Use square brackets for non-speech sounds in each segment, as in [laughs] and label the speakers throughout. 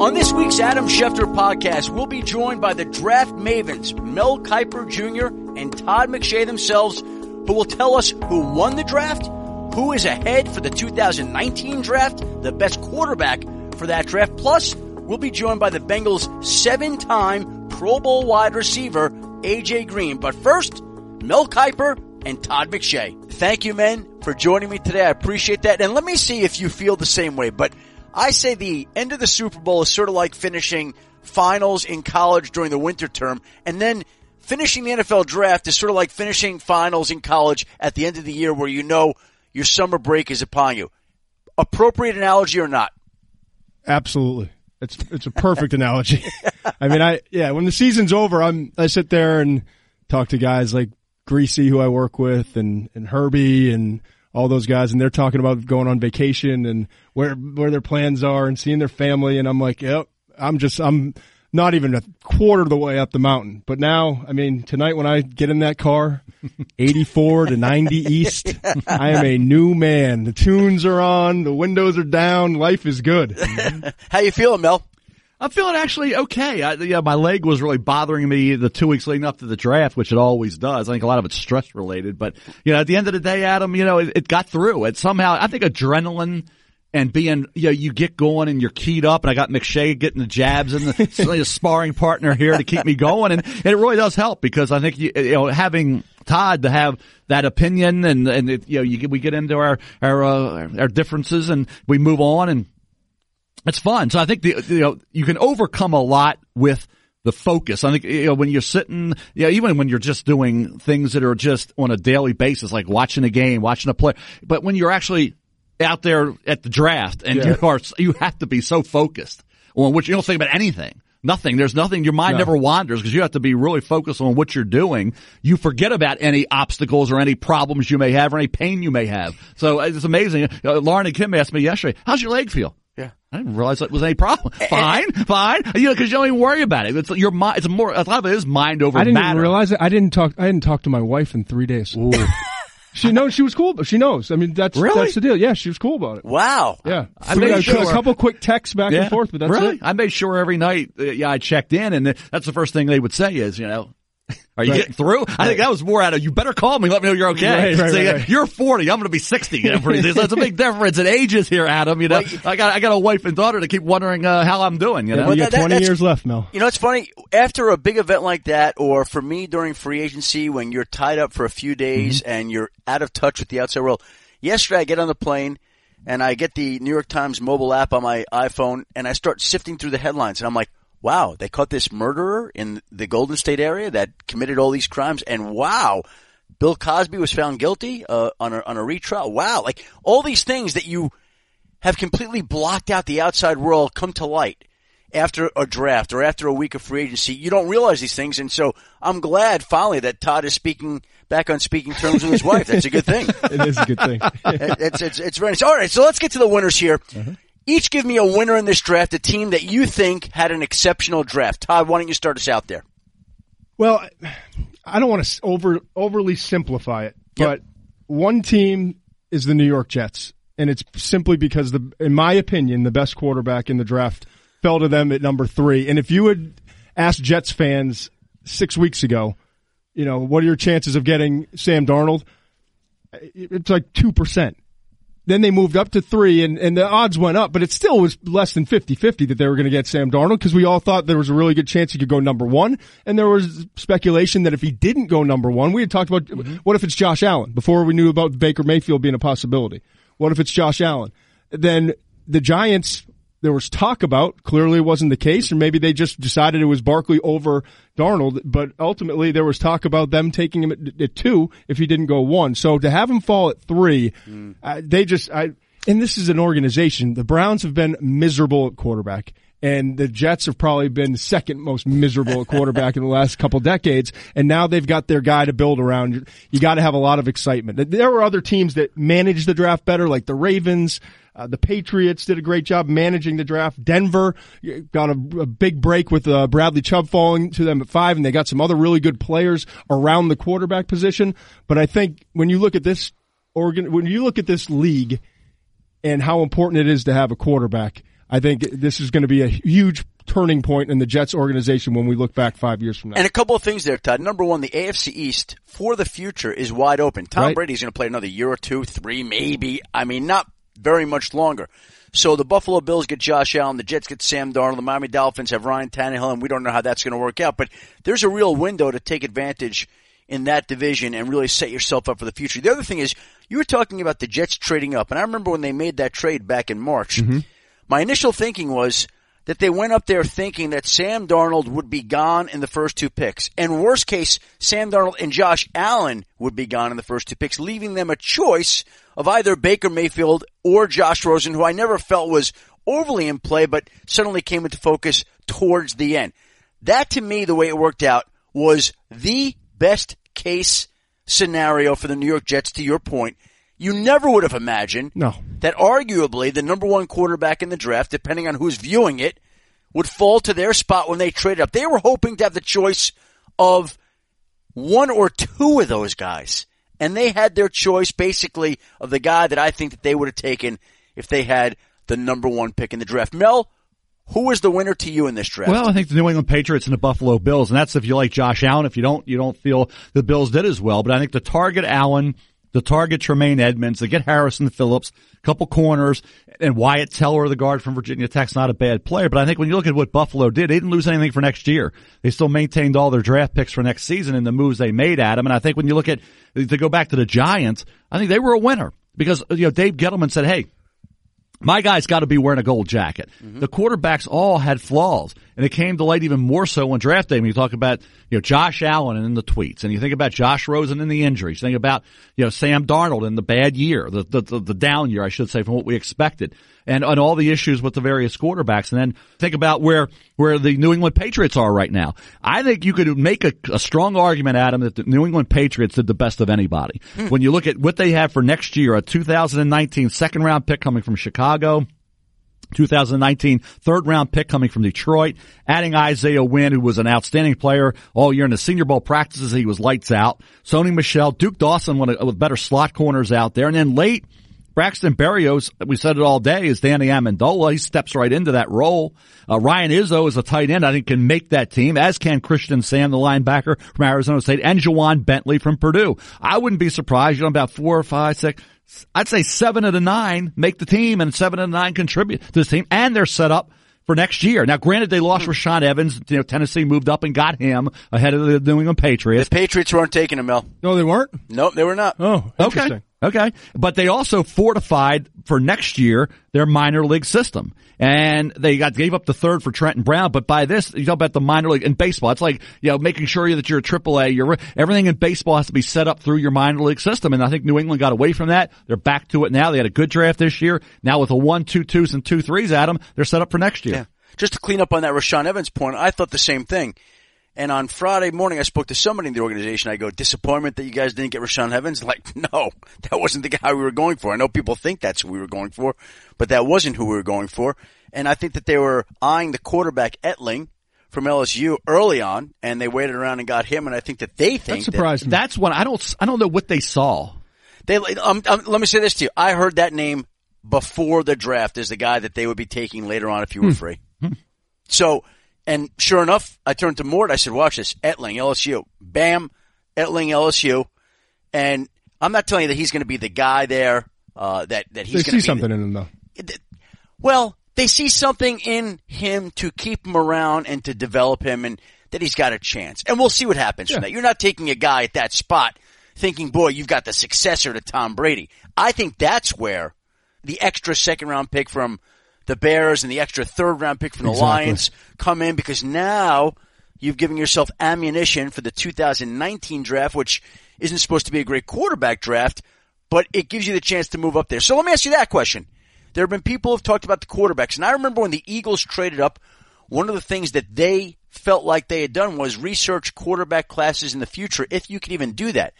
Speaker 1: On this week's Adam Schefter podcast, we'll be joined by the draft mavens, Mel Kiper Jr. and Todd McShay themselves, who will tell us who won the draft, who is ahead for the 2019 draft, the best quarterback for that draft. Plus, we'll be joined by the Bengals seven-time Pro Bowl wide receiver, AJ Green. But first, Mel Kiper and Todd McShay. Thank you, men, for joining me today. I appreciate that. And let me see if you feel the same way. But I say the end of the Super Bowl is sort of like finishing finals in college during the winter term and then finishing the NFL draft is sort of like finishing finals in college at the end of the year where you know your summer break is upon you. Appropriate analogy or not?
Speaker 2: Absolutely. It's it's a perfect [laughs] analogy. I mean, I yeah, when the season's over, I'm I sit there and talk to guys like Greasy who I work with and and Herbie and all those guys, and they're talking about going on vacation and where where their plans are and seeing their family, and I'm like, yep, I'm just I'm not even a quarter of the way up the mountain. But now, I mean, tonight when I get in that car, [laughs] 84 to 90 east, I am a new man. The tunes are on, the windows are down, life is good. [laughs]
Speaker 1: How you feeling, Mel?
Speaker 3: I'm feeling actually okay. I, yeah, my leg was really bothering me the two weeks leading up to the draft, which it always does. I think a lot of it's stress related, but you know, at the end of the day, Adam, you know, it, it got through. It somehow, I think adrenaline and being, you know, you get going and you're keyed up and I got McShay getting the jabs and the [laughs] sparring partner here to keep me going. And, and, it really does help because I think, you, you know, having Todd to have that opinion and, and it, you know, you, we get into our, our, uh, our differences and we move on and, it's fun. So I think the, you know, you can overcome a lot with the focus. I think, you know, when you're sitting, yeah, even when you're just doing things that are just on a daily basis, like watching a game, watching a play, but when you're actually out there at the draft and yeah. you are, you have to be so focused on which you don't think about anything. Nothing. There's nothing. Your mind no. never wanders because you have to be really focused on what you're doing. You forget about any obstacles or any problems you may have or any pain you may have. So it's amazing. Uh, Lauren and Kim asked me yesterday, how's your leg feel?
Speaker 1: Yeah.
Speaker 3: I didn't realize that was any problem. Fine, fine. You know, because you don't even worry about it. It's your mind. It's more. A lot of it is mind over
Speaker 2: I didn't
Speaker 3: matter.
Speaker 2: realize it. I didn't talk. I didn't talk to my wife in three days. [laughs] she knows she was cool, but she knows. I mean, that's
Speaker 3: really?
Speaker 2: that's the deal. Yeah, she was cool about it.
Speaker 1: Wow.
Speaker 2: Yeah, I made a, sure. a couple quick texts back
Speaker 3: yeah.
Speaker 2: and forth, but that's
Speaker 3: really?
Speaker 2: it.
Speaker 3: I made sure every night. Uh, yeah, I checked in, and that's the first thing they would say is, you know, are you right. getting through? I think that was more out of you better call me, let me know you're okay.
Speaker 2: Right, right, so, right,
Speaker 3: You're 40, I'm going to be 60. You know, that's a big difference in ages here, Adam. You know, I got I got a wife and daughter to keep wondering uh, how I'm doing. You know,
Speaker 2: you got 20 years left, Mel.
Speaker 1: You know, it's funny after a big event like that, or for me during free agency when you're tied up for a few days mm-hmm. and you're out of touch with the outside world. Yesterday, I get on the plane and I get the New York Times mobile app on my iPhone and I start sifting through the headlines and I'm like wow, they caught this murderer in the Golden State area that committed all these crimes, and wow, Bill Cosby was found guilty uh, on a on a retrial. Wow, like all these things that you have completely blocked out the outside world come to light after a draft or after a week of free agency. You don't realize these things, and so I'm glad finally that Todd is speaking back on speaking terms with his wife. That's a good thing. [laughs]
Speaker 2: it is a good thing. [laughs]
Speaker 1: it's, it's it's very nice. All right, so let's get to the winners here. Uh-huh. Each give me a winner in this draft, a team that you think had an exceptional draft. Todd, why don't you start us out there?
Speaker 2: Well, I don't want to over overly simplify it, but yep. one team is the New York Jets, and it's simply because the, in my opinion, the best quarterback in the draft fell to them at number three. And if you had asked Jets fans six weeks ago, you know, what are your chances of getting Sam Darnold? It's like two percent. Then they moved up to three and, and the odds went up, but it still was less than 50-50 that they were going to get Sam Darnold because we all thought there was a really good chance he could go number one. And there was speculation that if he didn't go number one, we had talked about mm-hmm. what if it's Josh Allen before we knew about Baker Mayfield being a possibility. What if it's Josh Allen? Then the Giants there was talk about. Clearly, it wasn't the case, or maybe they just decided it was Barkley over Darnold. But ultimately, there was talk about them taking him at, at two if he didn't go one. So to have him fall at three, mm. uh, they just I. And this is an organization. The Browns have been miserable at quarterback and the Jets have probably been second most miserable at quarterback in the last couple decades. And now they've got their guy to build around. You got to have a lot of excitement. There were other teams that managed the draft better, like the Ravens. Uh, the Patriots did a great job managing the draft. Denver got a, a big break with uh, Bradley Chubb falling to them at five, and they got some other really good players around the quarterback position. But I think when you look at this organ, when you look at this league and how important it is to have a quarterback, I think this is going to be a huge turning point in the Jets organization when we look back five years from now.
Speaker 1: And a couple of things there, Todd. Number one, the AFC East for the future is wide open. Tom
Speaker 2: Right.
Speaker 1: Brady's going to play another year or two, three, maybe. I mean, not very much longer. So the Buffalo Bills get Josh Allen, the Jets get Sam Darnold, the Miami Dolphins have Ryan Tannehill, and we don't know how that's going to work out. But there's a real window to take advantage in that division and really set yourself up for the future. The other thing is, you were talking about the Jets trading up, and I remember when they made that trade back in March. Mm-hmm. My initial thinking was that they went up there thinking that Sam Darnold would be gone in the first two picks. And worst case, Sam Darnold and Josh Allen would be gone in the first two picks, leaving them a choice of either Baker Mayfield or Josh Rosen, who I never felt was overly in play, but suddenly came into focus towards the end. That to me, the way it worked out was the best case scenario for the New York Jets to your point. You never would have imagined
Speaker 2: No.
Speaker 1: that arguably the number one quarterback in the draft, depending on who's viewing it, would fall to their spot when they traded up. They were hoping to have the choice of one or two of those guys. And they had their choice basically of the guy that I think that they would have taken if they had the number one pick in the draft. Mel, who was the winner to you in this draft?
Speaker 3: Well, I think the New England Patriots and the Buffalo Bills, and that's if you like Josh Allen. If you don't, you don't feel the Bills did as well. But I think the target Allen, the target Tremaine Edmunds, they get Harrison Phillips, a couple corners, and Wyatt Teller, the guard from Virginia Tech's not a bad player. But I think when you look at what Buffalo did, they didn't lose anything for next year. They still maintained all their draft picks for next season in the moves they made at them. And I think when you look at to go back to the Giants, I think they were a winner because you know Dave Gettleman said, "Hey." My guy's got to be wearing a gold jacket. Mm-hmm. The quarterbacks all had flaws, and it came to light even more so on draft day when you talk about you know Josh Allen and in the tweets, and you think about Josh Rosen and the injuries. You think about you know Sam Darnold and the bad year, the the, the, the down year, I should say, from what we expected, and on all the issues with the various quarterbacks. And then think about where where the New England Patriots are right now. I think you could make a, a strong argument, Adam, that the New England Patriots did the best of anybody. Hmm. When you look at what they have for next year, a 2019 second round pick coming from Chicago. 2019 third round pick coming from Detroit, adding Isaiah Wynn, who was an outstanding player all year in the Senior Bowl practices. He was lights out. Sony Michel, Duke Dawson, one of the better slot corners out there. And then late, Braxton Berrios, we said it all day, is Danny Amendola. He steps right into that role. Uh, Ryan Izzo is a tight end. I think can make that team, as can Christian Sam, the linebacker from Arizona State, and Ja'Whaun Bentley from Purdue. I wouldn't be surprised. You know, about four or five, six, I'd say seven of the nine make the team and seven of the nine contribute to this team and they're set up for next year. Now, granted, they lost Rashaan Evans. You know, Tennessee moved up and got him ahead of the New England Patriots.
Speaker 1: the Patriots weren't taking him, Mel.
Speaker 2: no, they weren't.
Speaker 1: Nope, they were not.
Speaker 2: Oh,
Speaker 3: Okay. Okay. But they also fortified for next year their minor league system. And they got gave up the third for Trenton Brown, but by this, you talk about the minor league in baseball. It's like, you know, making sure that you're a triple A. You're everything in baseball has to be set up through your minor league system. And I think New England got away from that. They're back to it now. They had a good draft this year. Now with a one, two twos and two threes, Adam, they're set up for next year.
Speaker 1: Yeah. Just to clean up on that Rashaan Evans point, I thought the same thing. And on Friday morning, I spoke to somebody in the organization. I go, disappointment that you guys didn't get Rashaan Evans? [laughs] Like, no, that wasn't the guy we were going for. I know people think that's who we were going for, but that wasn't who we were going for. And I think that they were eyeing the quarterback Etling from LSU early on, and they waited around and got him. And I think that they
Speaker 2: That
Speaker 1: think that
Speaker 2: surprised me.
Speaker 3: That's when I don't, I don't know what they saw.
Speaker 1: they. Um, um, let me say this to you: I heard that name before the draft as the guy that they would be taking later on if you were free. So, and sure enough, I turned to Mort. I said, "Watch this, Etling, LSU, bam, Etling, LSU," and I'm not telling you that he's going to be the guy there. Uh, that that he's
Speaker 2: They
Speaker 1: going
Speaker 2: see something in him though.
Speaker 1: well, they see something in him to keep him around and to develop him and that he's got a chance. And we'll see what happens from that. You're not taking a guy at that spot thinking, boy, you've got the successor to Tom Brady. I think that's where the extra second round pick from the Bears and the extra third round pick from the
Speaker 2: Exactly.
Speaker 1: Lions come in because now you've given yourself ammunition for the 2019 draft, which isn't supposed to be a great quarterback draft, but it gives you the chance to move up there. So let me ask you that question. There have been people who've talked about the quarterbacks, and I remember when the Eagles traded up, one of the things that they felt like they had done was research quarterback classes in the future, if you could even do that.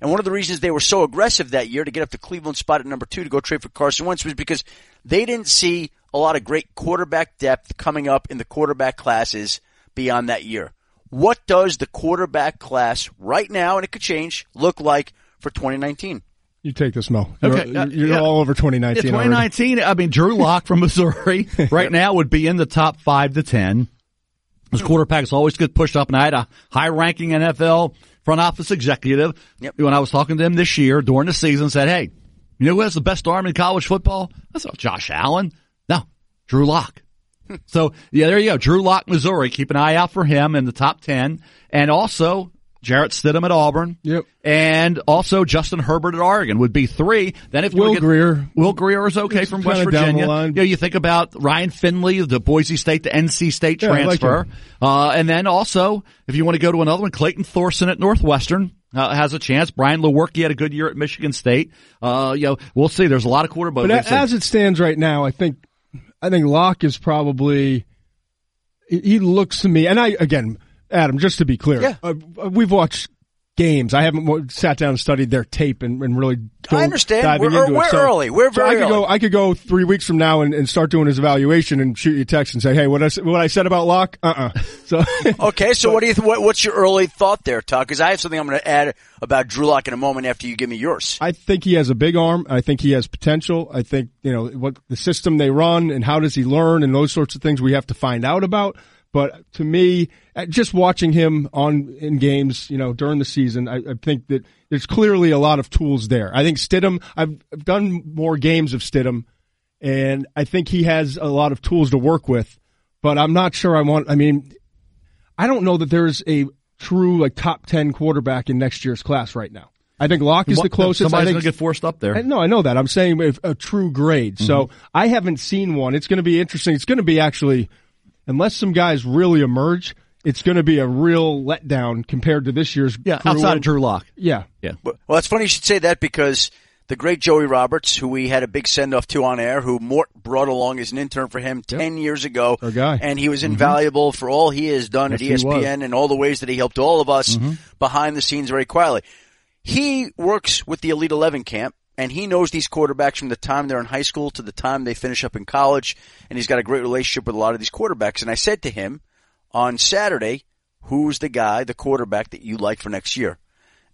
Speaker 1: And one of the reasons they were so aggressive that year to get up to Cleveland spot at number two to go trade for Carson Wentz was because they didn't see a lot of great quarterback depth coming up in the quarterback classes beyond that year. What does the quarterback class right now, and it could change, look like for 2019?
Speaker 2: You take this, Mo. You're,
Speaker 3: Okay, uh,
Speaker 2: you're
Speaker 3: yeah.
Speaker 2: all over 2019.
Speaker 3: Yeah,
Speaker 2: already.
Speaker 3: 2019. I mean, Drew Lock from Missouri [laughs] right now would be in the top five to ten. His quarterbacks always get pushed up, and I had a high-ranking NFL front office executive
Speaker 1: Yep.
Speaker 3: when I was talking to him this year during the season. Said, "Hey, you know who has the best arm in college football? That's oh, not Josh Allen. No, Drew Lock." Hmm. So yeah, there you go. Drew Lock, Missouri. Keep an eye out for him in the top ten, and also Jarrett Stidham at Auburn.
Speaker 2: Yep.
Speaker 3: And also Justin Herbert at Oregon would be three. Then if you
Speaker 2: Will
Speaker 3: get-
Speaker 2: Grier.
Speaker 3: Will Grier is okay
Speaker 2: It's
Speaker 3: from West
Speaker 2: kinda down the
Speaker 3: Virginia. You know, you think about Ryan Finley, the Boise State to NC State
Speaker 2: Yeah, I like
Speaker 3: transfer. uh, and then also, if you want to go to another one, Clayton Thorson at Northwestern. Uh, has a chance. Brian Lewerke had a good year at Michigan State. Uh, you know, we'll see. There's a lot of quarterbacks.
Speaker 2: But as it stands right now, I think I think Lock is probably he looks to me, and I again, Adam, just to be clear,
Speaker 1: Yeah.
Speaker 2: uh, we've watched games. I haven't sat down and studied their tape and, and really.
Speaker 1: I understand.
Speaker 2: diving
Speaker 1: We're-
Speaker 2: into it.
Speaker 1: we're
Speaker 2: So-
Speaker 1: early. We're
Speaker 2: so I
Speaker 1: very
Speaker 2: could go.
Speaker 1: early.
Speaker 2: I could go three weeks from now and, and start doing his evaluation and shoot you a text and say, "Hey, what I what I said about Lock? Uh uh [laughs] So
Speaker 1: Okay, so [laughs] what do you th- what, what's your early thought there, Todd? Because I have something I'm going to add about Drew Lock in a moment after you give me yours.
Speaker 2: I think he has a big arm. I think he has potential. I think, you know, what the system they run and how does he learn and those sorts of things we have to find out about. But to me, uh, just watching him on in games, you know, during the season, I, I think that there's clearly a lot of tools there. I think Stidham, I've, I've done more games of Stidham and I think he has a lot of tools to work with, but I'm not sure I want, I mean, I don't know that there's a true like top 10 quarterback in next year's class right now. I think Lock is the closest.
Speaker 3: Somebody's going to get forced up there.
Speaker 2: I- No, I know that. I'm saying if a true grade. So
Speaker 3: Mm-hmm.
Speaker 2: I haven't seen one. It's going to be interesting. It's going to be actually, unless some guys really emerge, it's going to be a real letdown compared to this year's.
Speaker 3: yeah,
Speaker 2: crew.
Speaker 3: outside of Drew Lock.
Speaker 2: Yeah.
Speaker 3: Yeah.
Speaker 1: Well, it's funny you should say that because the great Joey Roberts, who we had a big send off to on air, who Mort brought along as an intern for him 10 years ago.
Speaker 2: Our guy.
Speaker 1: And he was mm-hmm. invaluable for all he has done
Speaker 2: Yes,
Speaker 1: at. ESPN and all the ways that he helped all of us mm-hmm. behind the scenes very quietly. He works with the Elite 11 camp and he knows these quarterbacks from the time they're in high school to the time they finish up in college. And he's got a great relationship with a lot of these quarterbacks. And I said to him on Saturday, who's the guy, the quarterback that you like for next year?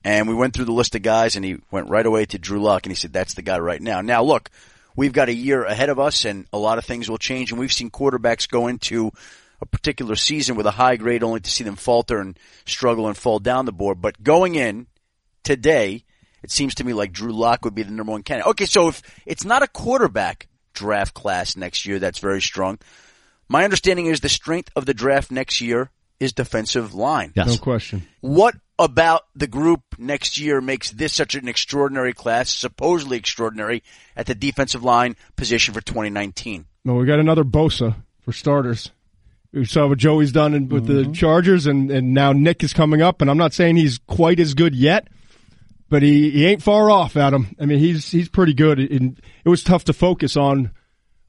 Speaker 1: And we went through the list of guys and he went right away to Drew Lock and he said, that's the guy right now. Now look, we've got a year ahead of us and a lot of things will change and we've seen quarterbacks go into a particular season with a high grade only to see them falter and struggle and fall down the board. But going in today, it seems to me like Drew Lock would be the number one candidate. Okay, so if it's not a quarterback draft class next year, that's very strong. My understanding is the strength of the draft next year is defensive line.
Speaker 3: Yes.
Speaker 2: No question.
Speaker 1: What about the group next year makes this such an extraordinary class, supposedly extraordinary, at the defensive line position for 2019?
Speaker 2: No, we got another Bosa for starters. We saw what Joey's done in, with
Speaker 3: Mm-hmm.
Speaker 2: the Chargers, and, and now Nick is coming up. And I'm not saying he's quite as good yet, but he, he ain't far off, Adam. I mean, he's he's pretty good. And it was tough to focus on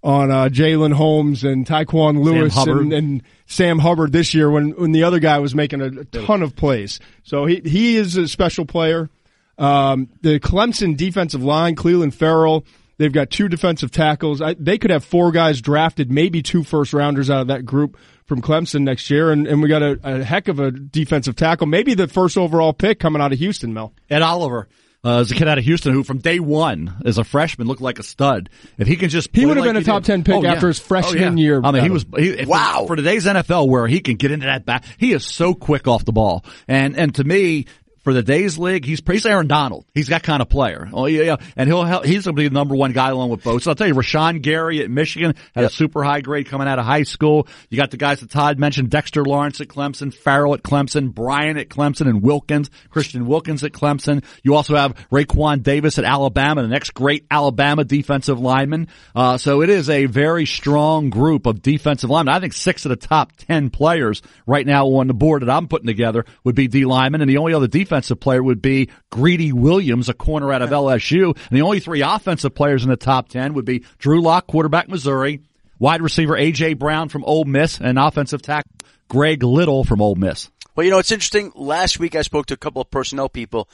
Speaker 2: on uh, Jalyn Holmes and Tyquan Lewis
Speaker 3: Hubbard.
Speaker 2: and, and Sam Hubbard this year when when the other guy was making a, a ton of plays. So he he is a special player. Um, the Clemson defensive line, Clelin Ferrell. They've got two defensive tackles. I, they could have four guys drafted, maybe two first rounders out of that group from Clemson next year, and, and we got a, a heck of a defensive tackle, maybe the first overall pick coming out of Houston, Mel.
Speaker 3: Ed Oliver. Uh, is a kid out of Houston who, from day one, as a freshman, looked like a stud. If he can just,
Speaker 2: He would have
Speaker 3: like
Speaker 2: been a top
Speaker 3: did-
Speaker 2: 10 pick
Speaker 3: Oh, yeah.
Speaker 2: after his freshman
Speaker 3: Oh, yeah.
Speaker 2: year,
Speaker 3: I mean, he was he, if-
Speaker 1: Wow.
Speaker 3: for today's NFL where he can get into that back. He is so quick off the ball, and and to me. For the days league, he's he's Aaron Donald. He's that kind of player. Oh yeah, yeah. and he'll help, he's going to be the number one guy along with Bosa. I'll tell you, Rashan Gary at Michigan had a super high grade coming out of high school. You got the guys that Todd mentioned: Dexter Lawrence at Clemson, Ferrell at Clemson, Bryan at Clemson, and Wilkins, Christian Wilkins at Clemson. You also have Raekwon Davis at Alabama, the next great Alabama defensive lineman. Uh, so it is a very strong group of defensive linemen. I think six of the top ten players right now on the board that I'm putting together would be D linemen, and the only other defensive player would be Greedy Williams, a corner out of LSU, and the only three offensive players in the top ten would be Drew Lock, quarterback Missouri, wide receiver AJ Brown from Ole Miss, and offensive tackle Greg Little from Ole Miss.
Speaker 1: Well, you know, it's interesting. Last week I spoke to a couple of personnel people,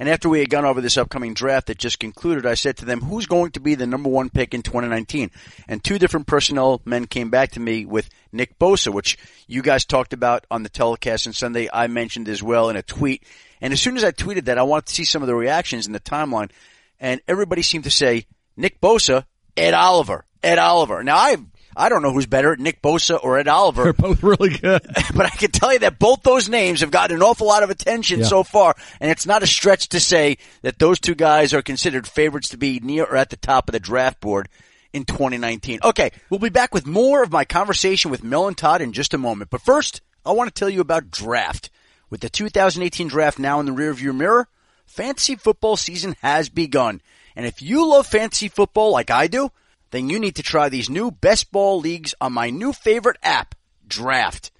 Speaker 1: and after we had gone over this upcoming draft that just concluded, I said to them, who's going to be the number one pick in 2019? And two different personnel men came back to me with Nick Bosa, which you guys talked about on the telecast on Sunday. I mentioned as well in a tweet. And as soon as I tweeted that, I wanted to see some of the reactions in the timeline. and everybody seemed to say Nick Bosa, Ed Oliver, Ed Oliver. Now I I don't know who's better, Nick Bosa or Ed Oliver.
Speaker 3: They're both really good. [laughs]
Speaker 1: but I can tell you that both those names have gotten an awful lot of attention
Speaker 3: Yeah.
Speaker 1: so far, and it's not a stretch to say that those two guys are considered favorites to be near or at the top of the draft board in 2019. Okay, we'll be back with more of my conversation with Mel and Todd in just a moment. But first, I want to tell you about draft. With the 2018 draft now in the rearview mirror, fantasy football season has begun. And if you love fantasy football like I do, then you need to try these new best ball leagues on my new favorite app, Draft.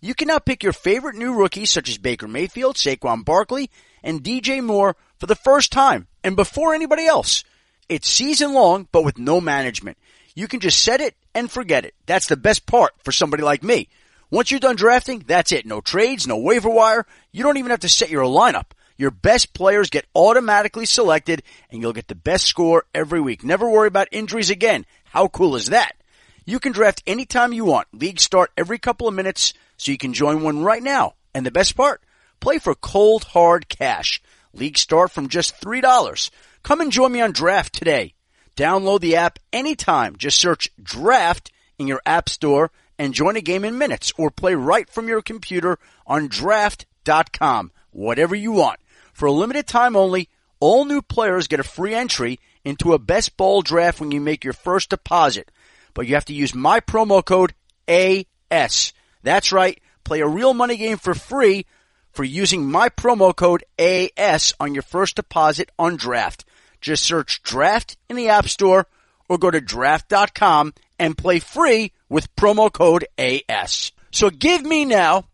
Speaker 1: You can now pick your favorite new rookies such as Baker Mayfield, Saquon Barkley, and DJ Moore for the first time and before anybody else. It's season long, but with no management. You can just set it and forget it. That's the best part for somebody like me. Once you're done drafting, that's it. No trades, no waiver wire. You don't even have to set your lineup. Your best players get automatically selected and you'll get the best score every week. Never worry about injuries again. How cool is that? You can draft anytime you want. Leagues start every couple of minutes, so you can join one right now. And the best part? Play for cold, hard cash. Leagues start from just $3. Come and join me on Draft today. Download the app anytime. Just search Draft in your app store and join a game in minutes or play right from your computer on draft.com. Whatever you want. For a limited time only, all new players get a free entry into a best ball draft when you make your first deposit. But you have to use my promo code AS. That's right. Play a real money game for free for using my promo code AS on your first deposit on draft. Just search draft in the app store or go to draft.com and play free with promo code AS. So give me now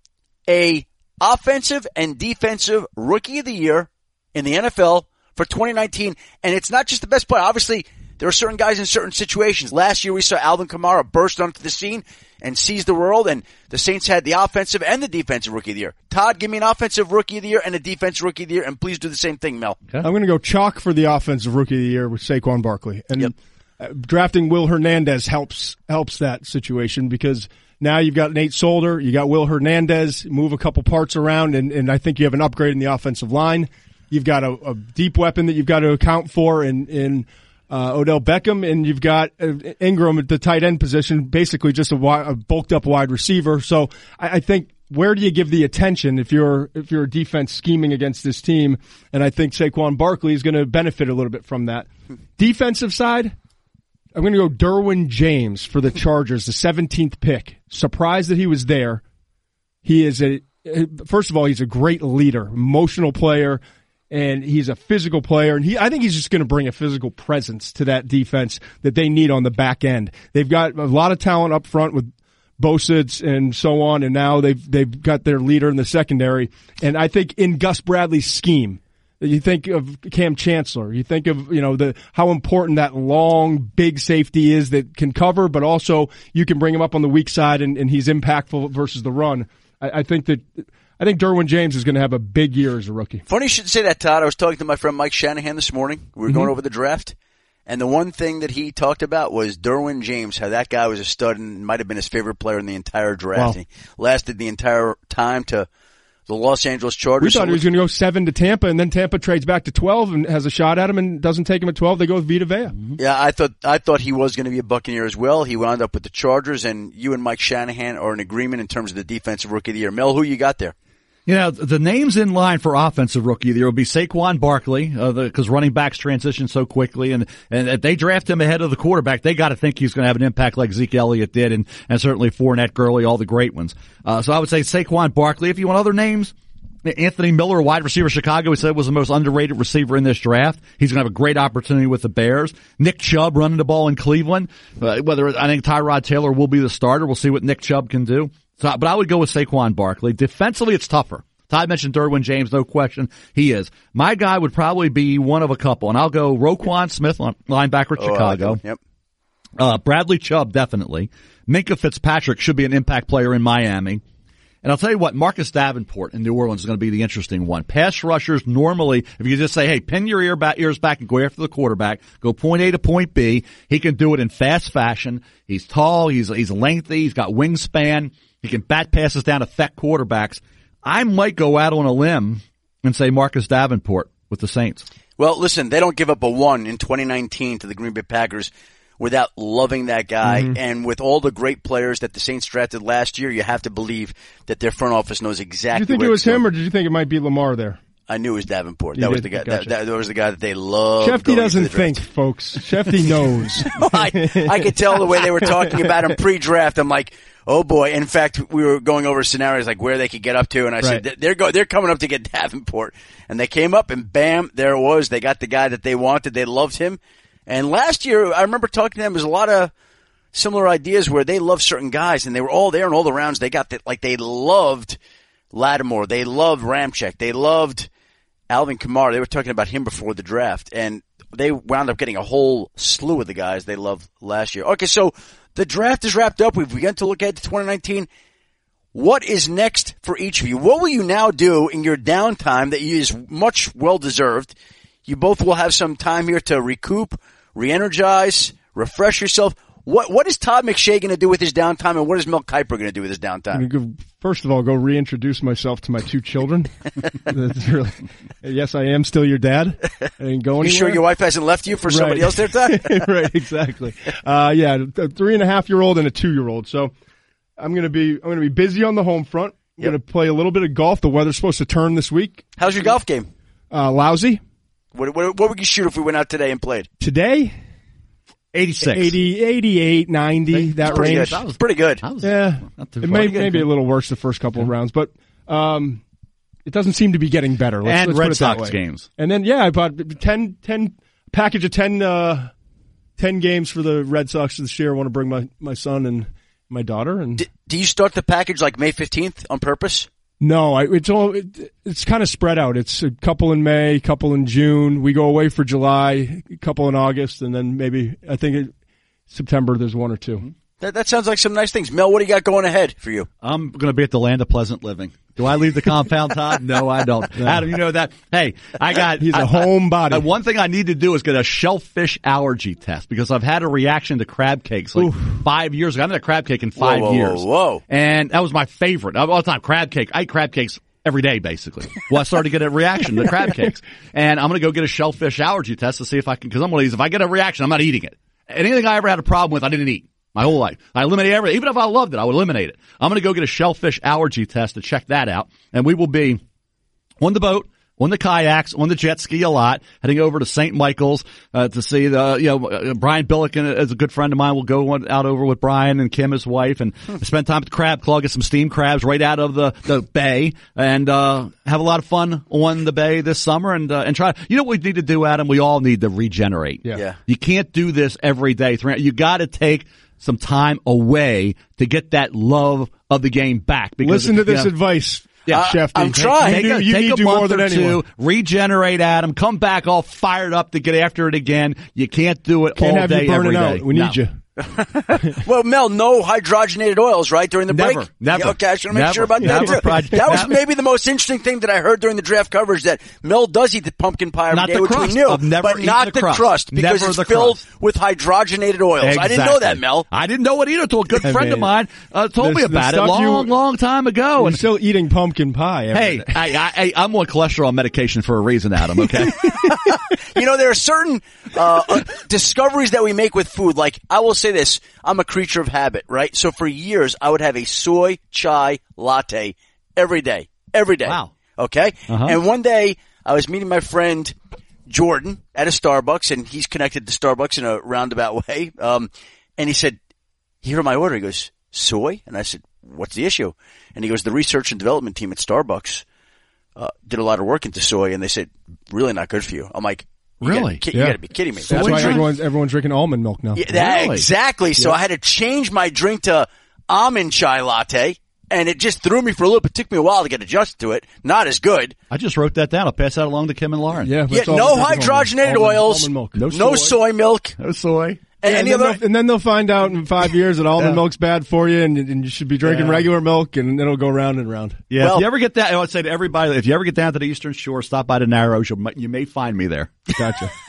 Speaker 1: a offensive and defensive rookie of the year in the NFL for 2019. And it's not just the best player. Obviously, there are certain guys in certain situations. Last year we saw Alvin Kamara burst onto the scene and seize the world and the Saints had the offensive and the defensive rookie of the year. Todd, give me an offensive rookie of the year and a defensive rookie of the year and please do the same thing, Mel.
Speaker 2: I'm going to go chalk for the offensive rookie of the year with Saquon Barkley, and
Speaker 1: Yep.
Speaker 2: uh, drafting Will Hernandez helps helps that situation because now you've got Nate Solder, you got Will Hernandez, move a couple parts around, and, and I think you have an upgrade in the offensive line. You've got a, a deep weapon that you've got to account for in in uh, Odell Beckham, and you've got uh, Ingram at the tight end position, basically just a, wi- a bulked up wide receiver. So I, I think where do you give the attention if you're if you're a defense scheming against this team? And I think Saquon Barkley is going to benefit a little bit from that. [laughs] Defensive side, I'm going to go Derwin James for the Chargers, the 17th pick. Surprised that he was there. He is a first of all, he's a great leader, emotional player, and he's a physical player. And he, I think he's just going to bring a physical presence to that defense that they need on the back end. They've got a lot of talent up front with Bosa and so on, and now they've they've got their leader in the secondary. And I think in Gus Bradley's scheme, you think of Kam Chancellor. You think of you know the how important that long big safety is that can cover, but also you can bring him up on the weak side and, and he's impactful versus the run. I, I think that I think Derwin James is going to have a big year as a rookie.
Speaker 1: Funny you should say that, Todd. I was talking to my friend Mike Shanahan this morning. We were going mm-hmm. over the draft. And the one thing that he talked about was Derwin James, how that guy was a stud and might have been his favorite player in the entire draft.
Speaker 2: Wow.
Speaker 1: He lasted the entire time to the Los Angeles Chargers.
Speaker 2: We
Speaker 1: thought
Speaker 2: he was going to go seven to Tampa, and then Tampa trades back to twelve and has a shot at him, and doesn't take him at twelve. They go with Vita Vea. Mm-hmm.
Speaker 1: Yeah, I thought I thought he was going to be a Buccaneer as well. He wound up with the Chargers, and you and Mike Shanahan are in agreement in terms of the defensive rookie of the year. Mel, who you got there?
Speaker 3: You know, the names in line for offensive rookie there will be Saquon Barkley, uh, because running backs transition so quickly, and and if they draft him ahead of the quarterback, they got to think he's going to have an impact like Zeke Elliott did, and and certainly Fournette, Gurley, all the great ones. Uh, so I would say Saquon Barkley. If you want other names. Anthony Miller, wide receiver, Chicago, he said was the most underrated receiver in this draft. He's going to have a great opportunity with the Bears. Nick Chubb running the ball in Cleveland. Uh, whether I think Tyrod Taylor will be the starter, we'll see what Nick Chubb can do. So, but I would go with Saquon Barkley. Defensively, it's tougher. Todd mentioned Derwin James, no question. He is. My guy would probably be one of a couple, and I'll go Roquan Smith, linebacker at
Speaker 1: Oh, like
Speaker 3: Chicago.
Speaker 1: Yep.
Speaker 3: Uh, Bradley Chubb, definitely. Minkah Fitzpatrick should be an impact player in Miami. And I'll tell you what, Marcus Davenport in New Orleans is going to be the interesting one. Pass rushers normally, if you just say, hey, pin your ear back, ears back and go after the quarterback, go point A to point B, he can do it in fast fashion. He's tall, he's, he's lengthy, he's got wingspan, he can bat passes down to thick quarterbacks. I might go out on a limb and say Marcus Davenport with the Saints.
Speaker 1: Well, listen, they don't give up a one in 2019 to the Green Bay Packers without loving that guy.
Speaker 2: Mm-hmm.
Speaker 1: And with all the great players that the Saints drafted last year, you have to believe that their front office knows exactly.
Speaker 2: Did you think it was
Speaker 1: going.
Speaker 2: him, or did you think it might be Lamar there?
Speaker 1: I knew it was Davenport.
Speaker 2: You
Speaker 1: That was
Speaker 2: did?
Speaker 1: the guy.
Speaker 2: Gotcha.
Speaker 1: That, that was the guy that they loved.
Speaker 2: Shefty doesn't think, folks. Shefty knows. [laughs]
Speaker 1: I, I could tell the way they were talking about him pre-draft. I'm like, oh boy. In fact, we were going over scenarios like where they could get up to, and I said they're go they're coming up to get [laughs] Davenport, and they came up, and bam, there it was. They got the guy that they wanted. They loved him. And last year, I remember talking to them. There's a lot of similar ideas where they love certain guys, and they were all there in all the rounds. They got that like they loved Lattimore. They loved Ramczyk. They loved Alvin Kamara. They were talking about him before the draft, and they wound up getting a whole slew of the guys they loved last year. Okay, so the draft is wrapped up. We've begun to look ahead to 2019. What is next for each of you? What will you now do in your downtime that is much well deserved? You both will have some time here to recoup, re-energize, refresh yourself. What what is Todd McShay going to do with his downtime, and what is Mel Kiper going to do with his downtime?
Speaker 2: Go- First of all, go reintroduce myself to my two children. [laughs] Really, yes, I am still your dad. I didn't go
Speaker 1: You sure your wife hasn't left you for somebody else there, Todd? [laughs]
Speaker 2: right, exactly. Uh, yeah, a three and a half year old and a two year old. So I'm gonna be I'm gonna be busy on the home front. I'm
Speaker 1: Yep.
Speaker 2: gonna play a little bit of golf. The weather's supposed to turn this week.
Speaker 1: How's your golf game?
Speaker 2: Uh, lousy
Speaker 1: What, what, what would you shoot if we went out today and played?
Speaker 2: today.
Speaker 3: 86.
Speaker 2: 80, 88, 90, that
Speaker 1: Pretty
Speaker 2: range.
Speaker 1: good. That was pretty good.
Speaker 3: That was
Speaker 2: Yeah,
Speaker 3: not too
Speaker 2: it may maybe a little worse the first couple of rounds, but um, it doesn't seem to be getting better. Let's,
Speaker 3: And
Speaker 2: let's
Speaker 3: Red
Speaker 2: put it that
Speaker 3: Sox
Speaker 2: way.
Speaker 3: games.
Speaker 2: And then yeah, I bought 10, 10 package of 10, uh, 10 games for the Red Sox this year. I want to bring my my son and my daughter and
Speaker 1: D- do you start the package like May 15th on purpose?
Speaker 2: No, I, it's all it, it's kind of spread out. It's a couple in May, couple in June. We go away for July, a couple in August, and then maybe I think it, September there's one or 2 mm-hmm.
Speaker 1: That, that sounds like some nice things. Mel, what do you got going ahead for you?
Speaker 3: I'm going to be at the land of pleasant living. Do I leave the compound, Todd? [laughs] No, I don't. Adam, you know that. Hey, I got.
Speaker 2: He's a
Speaker 3: I- I-
Speaker 2: homebody.
Speaker 3: uh, one thing I need to do is get a shellfish allergy test because I've had a reaction to crab cakes like five years ago. I haven't had a crab cake in five
Speaker 1: whoa,
Speaker 3: years.
Speaker 1: whoa, whoa.
Speaker 3: And that was my favorite of all time. Crab cake. I eat crab cakes every day, basically. [laughs] Well, I started to get a reaction to crab [laughs] cakes, and I'm going to go get a shellfish allergy test to see if I can. Because I'm one of these. If I get a reaction, I'm not eating it. Anything I ever had a problem with, I didn't eat. My whole life. I eliminate everything. Even if I loved it, I would eliminate it. I'm going to go get a shellfish allergy test to check that out. And we will be on the boat, on the kayaks, on the jet ski a lot, heading over to St. Michael's uh, to see the, you know, uh, Brian Billiken is a good friend of mine. We'll go on, out over with Brian and Kim, his wife, and spend time at the crab claw, get some steamed crabs right out of the, the bay, and uh, have a lot of fun on the bay this summer. And uh, and try. You know what we need to do, Adam? We all need to regenerate.
Speaker 2: Yeah.
Speaker 1: Yeah.
Speaker 3: You can't do this every day. Three- You got to take some time away to get that love of the game back. Because
Speaker 2: Listen to this
Speaker 3: know,
Speaker 2: advice,
Speaker 3: Yeah.
Speaker 2: Shefty.
Speaker 1: I'm trying.
Speaker 3: Take
Speaker 2: You,
Speaker 3: a,
Speaker 2: you
Speaker 3: take
Speaker 2: need
Speaker 3: a
Speaker 2: to
Speaker 3: month
Speaker 2: more than
Speaker 3: or
Speaker 2: anyone.
Speaker 3: two, regenerate, Adam. Come back all fired up to get after it again. You can't do it
Speaker 2: Can't
Speaker 3: all
Speaker 2: have
Speaker 3: day,
Speaker 2: you burning
Speaker 3: every day.
Speaker 2: out. We
Speaker 3: No.
Speaker 2: need you. [laughs]
Speaker 1: Well, Mel, no hydrogenated oils, right, during the
Speaker 3: Never,
Speaker 1: break?
Speaker 3: never.
Speaker 1: Yeah, okay, I should make
Speaker 3: Never,
Speaker 1: sure about that. too.
Speaker 3: Prod-
Speaker 1: that was
Speaker 3: never.
Speaker 1: maybe the most interesting thing that I heard during the draft coverage that Mel does eat the pumpkin pie every
Speaker 3: Not
Speaker 1: day,
Speaker 3: the
Speaker 1: which
Speaker 3: crust.
Speaker 1: we knew,
Speaker 3: I've never
Speaker 1: but not
Speaker 3: the crust.
Speaker 1: because
Speaker 3: Never
Speaker 1: it's filled
Speaker 3: crust.
Speaker 1: with hydrogenated oils. I didn't know that, Mel.
Speaker 3: I didn't know it either until a good
Speaker 2: I
Speaker 3: friend of mine uh, told
Speaker 2: the-
Speaker 3: me about it
Speaker 2: stuff
Speaker 3: long,
Speaker 2: you-
Speaker 3: long time ago.
Speaker 2: You're
Speaker 3: And
Speaker 2: still eating pumpkin pie. every
Speaker 3: hey,
Speaker 2: day.
Speaker 3: I, I, I, I'm on cholesterol medication for a reason, Adam. Okay. [laughs]
Speaker 1: You know, there are certain uh, uh, discoveries that we make with food. Like, I will say this: I'm a creature of habit, right? So for years, I would have a soy chai latte every day, every day.
Speaker 3: Wow.
Speaker 1: Okay.
Speaker 3: Uh-huh.
Speaker 1: And one day, I was meeting my friend Jordan at a Starbucks, and he's connected to Starbucks in a roundabout [laughs] way. Um, and he said, "You hear my order?" He goes, "Soy," and I said, "What's the issue?" And he goes, "The research and development team at Starbucks." Uh, did a lot of work into soy, and they said really not good for you. I'm like, you gotta
Speaker 3: Really?
Speaker 1: be You
Speaker 2: Yeah.
Speaker 1: got to be kidding me.
Speaker 2: That's why
Speaker 3: drink?
Speaker 2: everyone's everyone's drinking almond milk now.
Speaker 1: Yeah, that-
Speaker 3: Really?
Speaker 1: exactly. So I had to change my drink to almond chai latte, and it just threw me for a loop. It took me a while to get adjusted to it. Not as good.
Speaker 3: I just wrote that down. I'll pass that along to Kim and Lauren.
Speaker 2: Yeah,
Speaker 1: Yeah, no hydrogenated
Speaker 2: almond-
Speaker 1: oils,
Speaker 2: almond milk.
Speaker 3: No
Speaker 1: no
Speaker 3: soy.
Speaker 1: soy milk,
Speaker 3: No soy.
Speaker 1: And
Speaker 2: Yeah,
Speaker 1: any
Speaker 2: and, then
Speaker 1: other.
Speaker 2: they'll, and then they'll find out in five years that almond milk's bad for you, and, and you should be drinking
Speaker 3: Yeah.
Speaker 2: regular milk, and it'll go round and round.
Speaker 3: Yeah,
Speaker 1: Well-
Speaker 3: if you ever get that, I would say to everybody, if you ever get down to the Eastern Shore, stop by the Narrows. You, you may find me there.
Speaker 2: Gotcha. [laughs]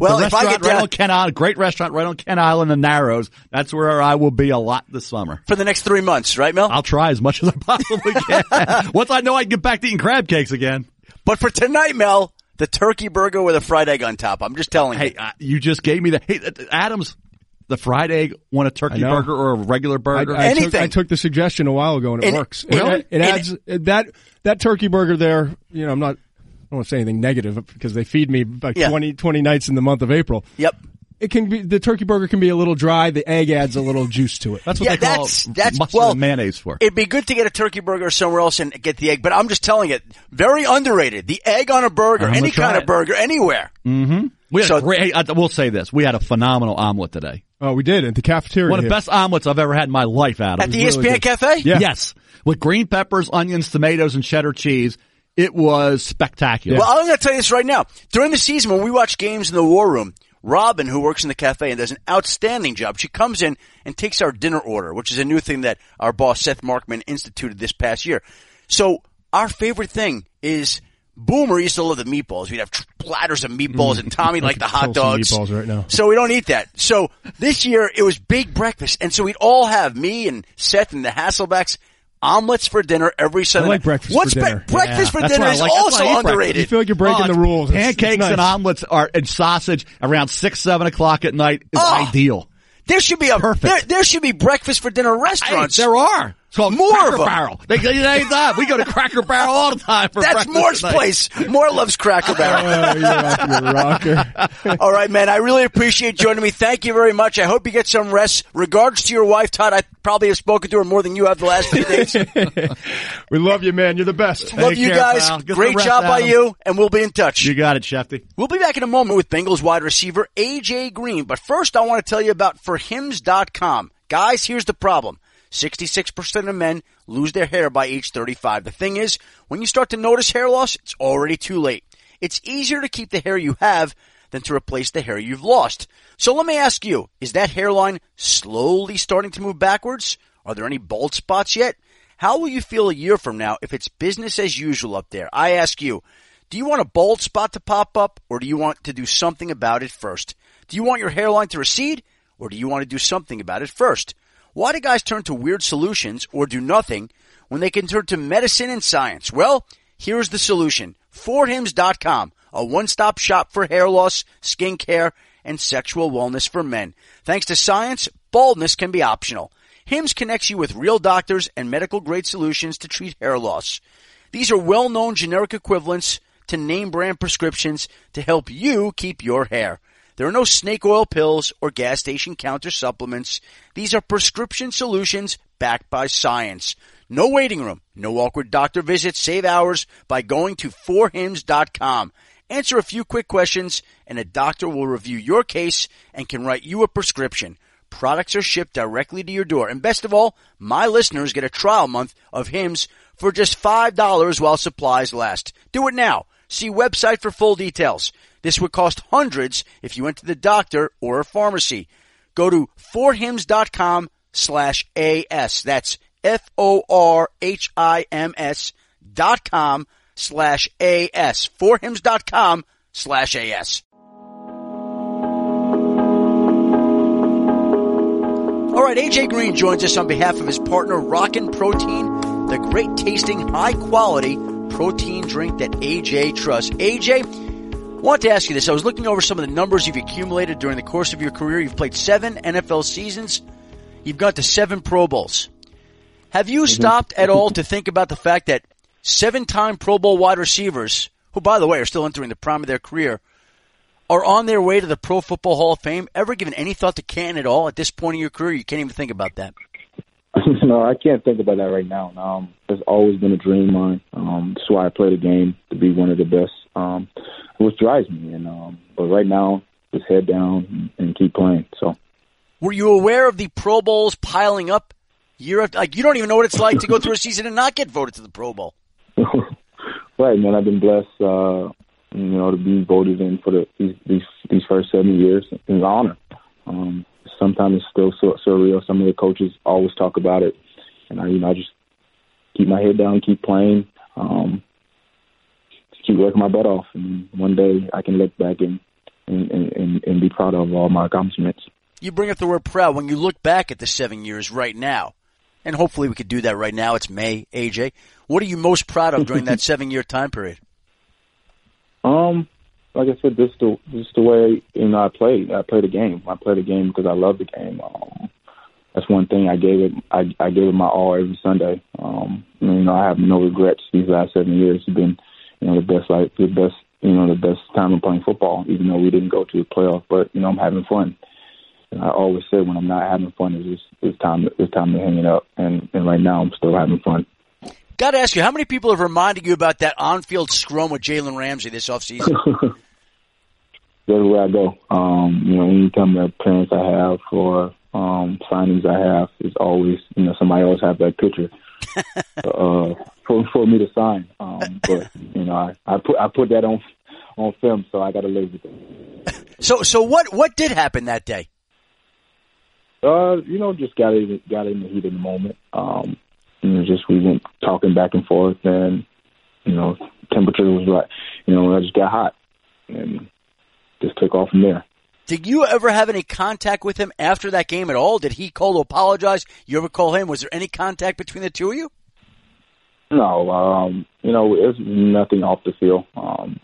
Speaker 1: Well,
Speaker 3: the
Speaker 1: if I
Speaker 3: restaurant
Speaker 1: get
Speaker 3: right on Kent Island, great restaurant right on Kent Island, the Narrows. That's where I will be a lot this summer.
Speaker 1: for the next three months, right, Mel?
Speaker 3: I'll try as much as I possibly [laughs] can. Once I know I can get back to eating crab cakes again.
Speaker 1: but for tonight, Mel, the turkey burger with a fried egg on top. I'm just telling
Speaker 3: Hey,
Speaker 1: you.
Speaker 3: uh, you just gave me the hey uh, Adams. The fried egg, want a turkey burger or a regular burger?
Speaker 2: I took,
Speaker 1: Anything.
Speaker 2: I took the suggestion a while ago and it
Speaker 1: And-
Speaker 2: works.
Speaker 1: Really?
Speaker 2: It, it adds that that turkey burger there. You know, I'm not. I don't want to say anything negative because they feed me like
Speaker 1: Yeah.
Speaker 2: 20, 20 nights in the month of April.
Speaker 1: Yep.
Speaker 2: It can be the turkey burger can be a little dry. The egg adds a little juice to it.
Speaker 3: That's what
Speaker 1: Yeah,
Speaker 3: they call
Speaker 1: that's- that's-
Speaker 3: mustard
Speaker 1: well,
Speaker 3: and mayonnaise for.
Speaker 1: It'd be good to get a turkey burger somewhere else and get the egg, but I'm just telling you, very underrated. The egg on a burger,
Speaker 3: I'm
Speaker 1: any
Speaker 3: try
Speaker 1: kind of burger, anywhere. Mm-hmm.
Speaker 3: We had
Speaker 1: so,
Speaker 3: great, hey, I, we'll say this: we had a phenomenal omelet today.
Speaker 2: Oh, we did at the cafeteria.
Speaker 3: One of the best omelets I've ever had in my life, Adam.
Speaker 1: At the
Speaker 2: really
Speaker 1: ESPN
Speaker 2: good.
Speaker 1: Cafe?
Speaker 2: Yeah.
Speaker 3: Yes, with green peppers, onions, tomatoes, and cheddar cheese. It was spectacular.
Speaker 1: Well, I'm going to tell you this right now. During the season, when we watch games in the war room, Robin, who works in the cafe and does an outstanding job, she comes in and takes our dinner order, which is a new thing that our boss Seth Markman instituted this past year. So our favorite thing is Boomer used to love the meatballs. We'd have platters of meatballs, and Tommy mm. liked the hot dogs.
Speaker 2: meatballs right now.
Speaker 1: So we don't eat that. So this year it was big breakfast, and so we'd all have me and Seth and the Hasselbecks omelets for dinner every Sunday.
Speaker 2: like breakfast
Speaker 1: What's
Speaker 2: for
Speaker 1: be-
Speaker 2: dinner.
Speaker 1: breakfast for
Speaker 3: That's
Speaker 1: dinner
Speaker 3: why
Speaker 1: is
Speaker 3: like-
Speaker 1: also
Speaker 3: I
Speaker 1: underrated.
Speaker 2: You feel like you're breaking
Speaker 3: Oh,
Speaker 2: the rules.
Speaker 3: Pancakes
Speaker 2: nice.
Speaker 3: and omelets are and sausage around six, seven o'clock at night is
Speaker 1: Oh.
Speaker 3: ideal.
Speaker 1: There should be a
Speaker 3: Perfect.
Speaker 1: There, there should be breakfast for dinner restaurants.
Speaker 3: there are. It's called
Speaker 1: More
Speaker 3: Cracker
Speaker 1: of 'em.
Speaker 3: Barrel. They, they, they, that. We go to Cracker Barrel all the time for
Speaker 1: That's
Speaker 3: breakfast
Speaker 1: Moore's
Speaker 3: at night.
Speaker 1: place. Moore loves Cracker [laughs] Barrel.
Speaker 2: Oh, you're off your rocker. [laughs]
Speaker 1: All right, man. I really appreciate joining me. Thank you very much. I hope you get some rest. Regards to your wife, Todd. I probably have spoken to her more than you have the last few days. [laughs]
Speaker 2: we love you, man. You're the best.
Speaker 1: Love
Speaker 3: Take
Speaker 1: you
Speaker 3: care,
Speaker 1: guys.
Speaker 3: pal. Get some
Speaker 1: Great
Speaker 3: rest,
Speaker 1: job by you, and we'll be in touch.
Speaker 3: You got it, Shefty.
Speaker 1: We'll be back in a moment with Bengals wide receiver AJ Green, but first I want to tell you about forhims.com. Guys, here's the problem. 66% of men lose their hair by age 35. The thing is, when you start to notice hair loss, it's already too late. It's easier to keep the hair you have than to replace the hair you've lost. So let me ask you, is that hairline slowly starting to move backwards? Are there any bald spots yet? How will you feel a year from now if it's business as usual up there? I ask you, do you want a bald spot to pop up or do you want to do something about it first? Do you want your hairline to recede or do you want to do something about it first? Why do guys turn to weird solutions or do nothing when they can turn to medicine and science? Well, here's the solution. ForHims.com, a one-stop shop for hair loss, skin care, and sexual wellness for men. Thanks to science, baldness can be optional. Hims connects you with real doctors and medical grade solutions to treat hair loss. These are well-known generic equivalents to name brand prescriptions to help you keep your hair. There are no snake oil pills or gas station counter supplements. These are prescription solutions backed by science. No waiting room, no awkward doctor visits. Save hours by going to forhims.com. Answer a few quick questions and a doctor will review your case and can write you a prescription. Products are shipped directly to your door. And best of all, my listeners get a trial month of Hims for just $5 while supplies last. Do it now. See website for full details. This would cost hundreds if you went to the doctor or a pharmacy. Go to forhims.com slash AS. That's F-O-R-H-I-M-S dot com slash AS. Forhims.com slash AS. All right, AJ Green joins us on behalf of his partner Rockin' Protein, the great tasting, high quality protein drink that AJ trusts. AJ, want to ask you this. I was looking over some of the numbers you've accumulated during the course of your career. You've played seven NFL seasons. You've got to seven Pro Bowls. Have you mm-hmm. stopped at all to think about the fact that seven-time Pro Bowl wide receivers, who by the way are still entering the prime of their career, are on their way to the Pro Football Hall of Fame? Ever given any thought to Canton at all at this point in your career? You can't even think about that. [laughs]
Speaker 4: no, I can't think about that right now. Um, it's always been a dream of mine. Um, that's why I play the game to be one of the best. Um, which drives me. And um, but right now, just head down and, keep playing. So
Speaker 1: Were you aware of the Pro Bowls piling up year after? Like you don't even know what it's like to go through a season and not get voted to the Pro Bowl. [laughs]
Speaker 4: right, man. I've been blessed. Uh, you know, to be voted in for the these these, these first seven years is an honor. Um, sometimes it's still so surreal. Some of the coaches always talk about it, and I, you know, I just keep my head down, keep playing, um, just keep working my butt off, and one day I can look back and and, and, and be proud of all my accomplishments.
Speaker 1: You bring up the word proud when you look back at the seven years right now, and hopefully we could do that right now. It's May, AJ. What are you most proud of during that [laughs] seven year time period?
Speaker 4: Um, like I said, this the this the way you know I play. I play the game. I play the game because I love the game. Um, that's one thing I gave it. I I gave it my all every Sunday. Um, you know, I have no regrets. These last seven years have been, you know, the best like the best you know the best time of playing football. Even though we didn't go to the playoff, but you know I'm having fun. And I always say when I'm not having fun, it's just, it's time it's time to hang it up. And and right now I'm still having fun.
Speaker 1: Got to ask you, how many people have reminded you about that on-field scrum with Jalen Ramsey this offseason? [laughs]
Speaker 4: Everywhere I go, um, you know, any anytime the appearance I have or um, signings I have, is always, you know, somebody else have that picture [laughs] uh, for for me to sign. Um, but you know, I, I put I put that on on film, so I got to live with it. [laughs]
Speaker 1: So, so what what did happen that day?
Speaker 4: Uh, you know, just got in got in the heat of the moment. Um, you know, just we went talking back and forth, and you know, temperature was right. You know, I just got hot, and just took off from there.
Speaker 1: Did you ever have any contact with him after that game at all? Did he call to apologize? You ever call him? Was there any contact between the two of you?
Speaker 4: No, um, you know, it was nothing off the field. Um,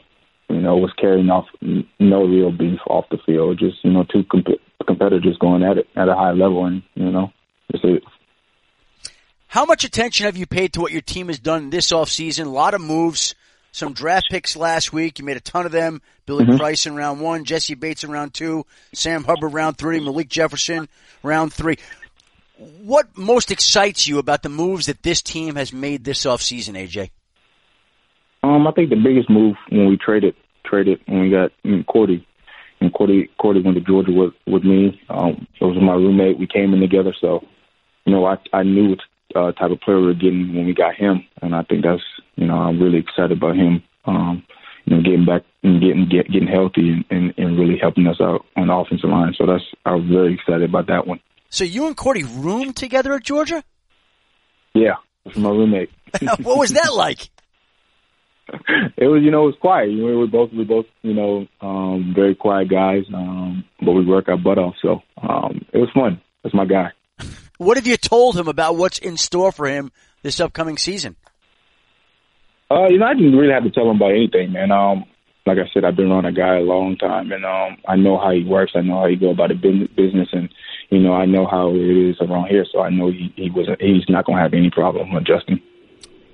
Speaker 4: you know, was carrying off no real beef off the field. Just you know, two comp- competitors going at it at a high level, and you know, just it.
Speaker 1: How much attention have you paid to what your team has done this off season? A lot of moves, some draft picks last week. You made a ton of them. Billy mm-hmm. Price in round one, Jessie Bates in round two, Sam Hubbard round three, Malik Jefferson round three. What most excites you about the moves that this team has made this off season, AJ?
Speaker 4: Um, I think the biggest move when we traded traded when we got mm, Cordy and Cordy Cordy went to Georgia with with me. Um, it was my roommate. We came in together, so you know I I knew uh, type of player we were getting when we got him, and I think that's you know I'm really excited about him. Um, you know, getting back and getting get, getting healthy and, and, and really helping us out on the offensive line. So that's I was very excited about that one.
Speaker 1: So you and Cordy roomed together at Georgia?
Speaker 4: Yeah, that's my roommate. [laughs] [laughs]
Speaker 1: what was that like?
Speaker 4: it was, you know, it was quiet. You know, we were both, we both, you know, um, very quiet guys, um, but we work our butt off. So um, it was fun. That's my guy.
Speaker 1: What have you told him about what's in store for him this upcoming season?
Speaker 4: Uh, you know, I didn't really have to tell him about anything, man. Um, like I said, I've been around a guy a long time, and um, I know how he works. I know how he go about the business, and you know, I know how it is around here. So I know he he was he's not going to have any problem adjusting.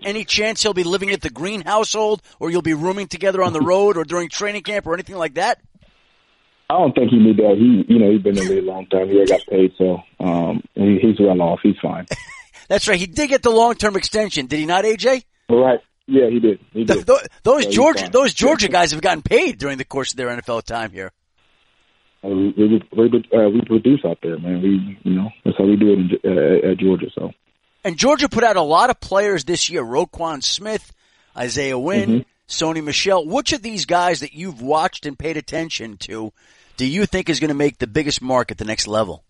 Speaker 1: Any chance he'll be living at the Green household, or you'll be rooming together on the [laughs] road, or during training camp, or anything like that?
Speaker 4: I don't think he need that. He, you know, he's been in there a long time. He got paid, so um, he, he's well off. He's fine. [laughs]
Speaker 1: That's right. He did get the long term extension, did he not, AJ?
Speaker 4: Right. Yeah, he did. He did.
Speaker 1: Th- those so Georgia, those Georgia guys have gotten paid during the course of their NFL time here.
Speaker 4: Uh, we we we, uh, we produce out there, man. We you know that's how we do it in, uh, at Georgia. So
Speaker 1: and Georgia put out a lot of players this year. Roquan Smith, Isaiah Wynn, mm-hmm. Sony Michel, Which of these guys that you've watched and paid attention to do you think is going to make the biggest mark at the next level?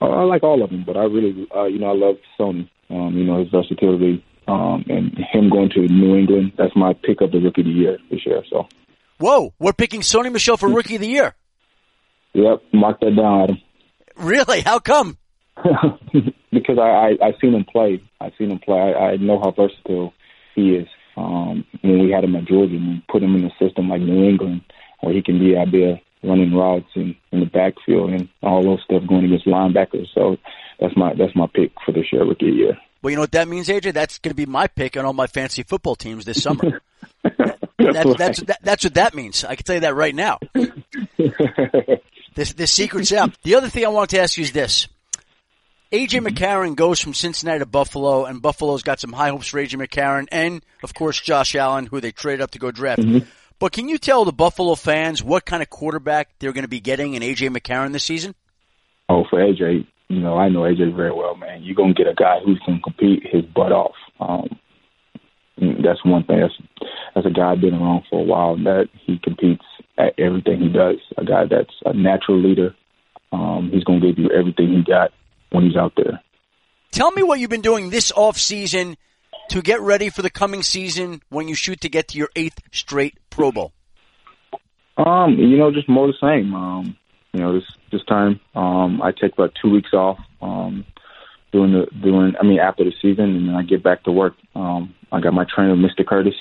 Speaker 4: Uh, I like all of them, but I really, uh, you know, I love Sony. Um, you know, his versatility um, and him going to New England. That's my pick of the rookie of the year this year. So.
Speaker 1: Whoa, we're picking Sony Michel for rookie of the year.
Speaker 4: Yep, mark that down, Adam.
Speaker 1: Really? How come? [laughs]
Speaker 4: because I, I I've seen him play. I've seen him play. I, I know how versatile he is. Um, when we had him at Georgia, and put him in a system like New England, where he can be out there running routes in, in the backfield and all those stuff going against linebackers. So that's my that's my pick for this year, rookie year.
Speaker 1: Well, you know what that means, AJ? That's going to be my pick on all my fantasy football teams this summer. [laughs] that's, that's, that's, that, that's what that means. I can tell you that right now. [laughs] this, this secret's out. The other thing I wanted to ask you is this. AJ McCarron goes from Cincinnati to Buffalo, and Buffalo's got some high hopes for AJ McCarron, and of course Josh Allen, who they traded up to go draft. Mm-hmm. But can you tell the Buffalo fans what kind of quarterback they're going to be getting in AJ McCarron this season?
Speaker 4: Oh, for AJ, you know I know AJ very well, man. You're going to get a guy who's to compete his butt off. Um, that's one thing. That's, that's a guy been around for a while. That he competes at everything he does. A guy that's a natural leader. Um, he's going to give you everything he got when he's out there.
Speaker 1: Tell me what you've been doing this off season to get ready for the coming season when you shoot to get to your eighth straight Pro Bowl.
Speaker 4: Um, you know, just more the same. Um, you know, this this time, um, I take about two weeks off. Um, doing the doing, I mean, after the season, and then I get back to work. Um, I got my trainer, Mr. Curtis.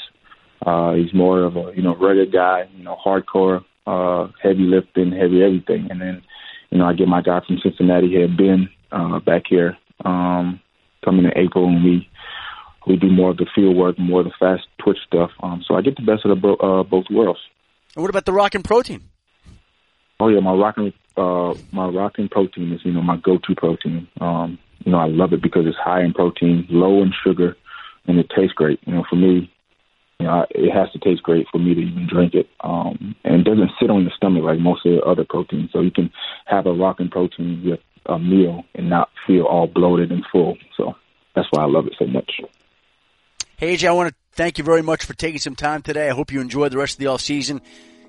Speaker 4: Uh, he's more of a you know rugged guy, you know, hardcore, uh, heavy lifting, heavy everything. And then, you know, I get my guy from Cincinnati here, Ben, uh, back here, um, coming in April, and we we do more of the field work, more of the fast twitch stuff. Um, so I get the best of the bo- uh, both worlds.
Speaker 1: And what about the Rockin' Protein?
Speaker 4: Oh yeah, my Rockin' uh, my Rockin' Protein is you know my go-to protein. Um, you know I love it because it's high in protein, low in sugar, and it tastes great. You know for me, you know, it has to taste great for me to even drink it. Um, and it doesn't sit on your stomach like most of the other proteins. So you can have a Rockin' Protein with a meal and not feel all bloated and full. So that's why I love it so much.
Speaker 1: Hey, AJ, I want to thank you very much for taking some time today. I hope you enjoy the rest of the off season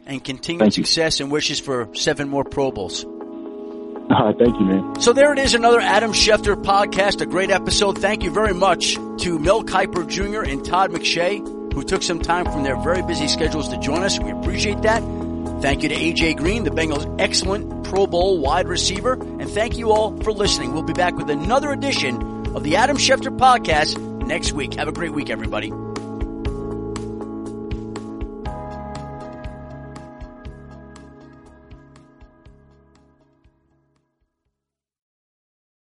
Speaker 1: and continued success and wishes for seven more Pro Bowls. [laughs]
Speaker 4: Uh, thank you, man.
Speaker 1: So there it is, another Adam Schefter podcast, a great episode. Thank you very much to Mel Kiper Jr. and Todd McShay, who took some time from their very busy schedules to join us. We appreciate that. Thank you to AJ Green, the Bengals' excellent Pro Bowl wide receiver. And thank you all for listening. We'll be back with another edition of the Adam Schefter podcast next week. Have a great week, everybody.